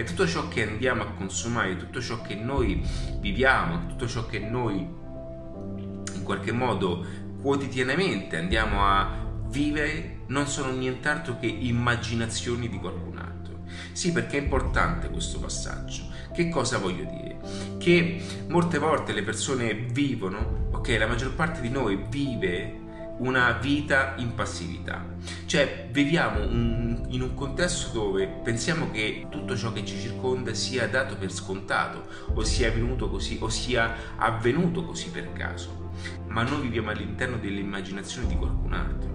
è tutto ciò che andiamo a consumare, tutto ciò che noi viviamo, tutto ciò che noi in qualche modo quotidianamente andiamo a vivere non sono nient'altro che immaginazioni di qualcun altro. Sì, perché è importante questo passaggio. Che cosa voglio dire? Che molte volte le persone vivono, ok, la maggior parte di noi vive una vita in passività. Cioè viviamo un, in un contesto dove pensiamo che tutto ciò che ci circonda sia dato per scontato o sia avvenuto così o sia avvenuto così per caso. Ma noi viviamo all'interno dell'immaginazione di qualcun altro.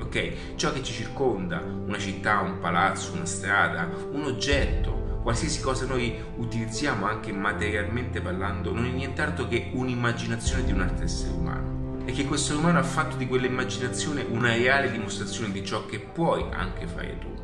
Ok? Ciò che ci circonda, una città, un palazzo, una strada, un oggetto, qualsiasi cosa noi utilizziamo anche materialmente parlando, non è nient'altro che un'immaginazione di un altro essere umano e che questo umano ha fatto di quell'immaginazione una reale dimostrazione di ciò che puoi anche fare tu.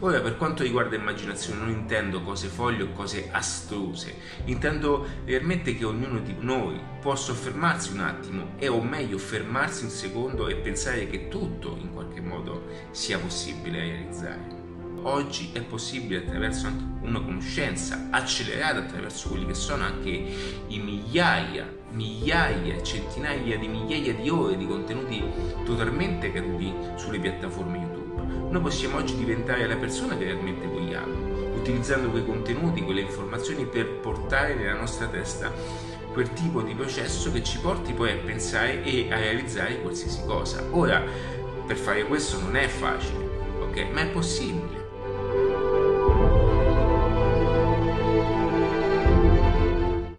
Ora, per quanto riguarda immaginazione, non intendo cose foglie o cose astruse, intendo realmente che ognuno di noi può soffermarsi un attimo, e o meglio fermarsi un secondo e pensare che tutto in qualche modo sia possibile realizzare. Oggi è possibile attraverso anche una conoscenza accelerata attraverso quelli che sono anche i migliaia migliaia, centinaia di migliaia di ore di contenuti totalmente gratuiti sulle piattaforme YouTube. Noi possiamo oggi diventare la persona che realmente vogliamo, utilizzando quei contenuti, quelle informazioni per portare nella nostra testa quel tipo di processo che ci porti poi a pensare e a realizzare qualsiasi cosa. Ora, per fare questo non è facile, ok? Ma è possibile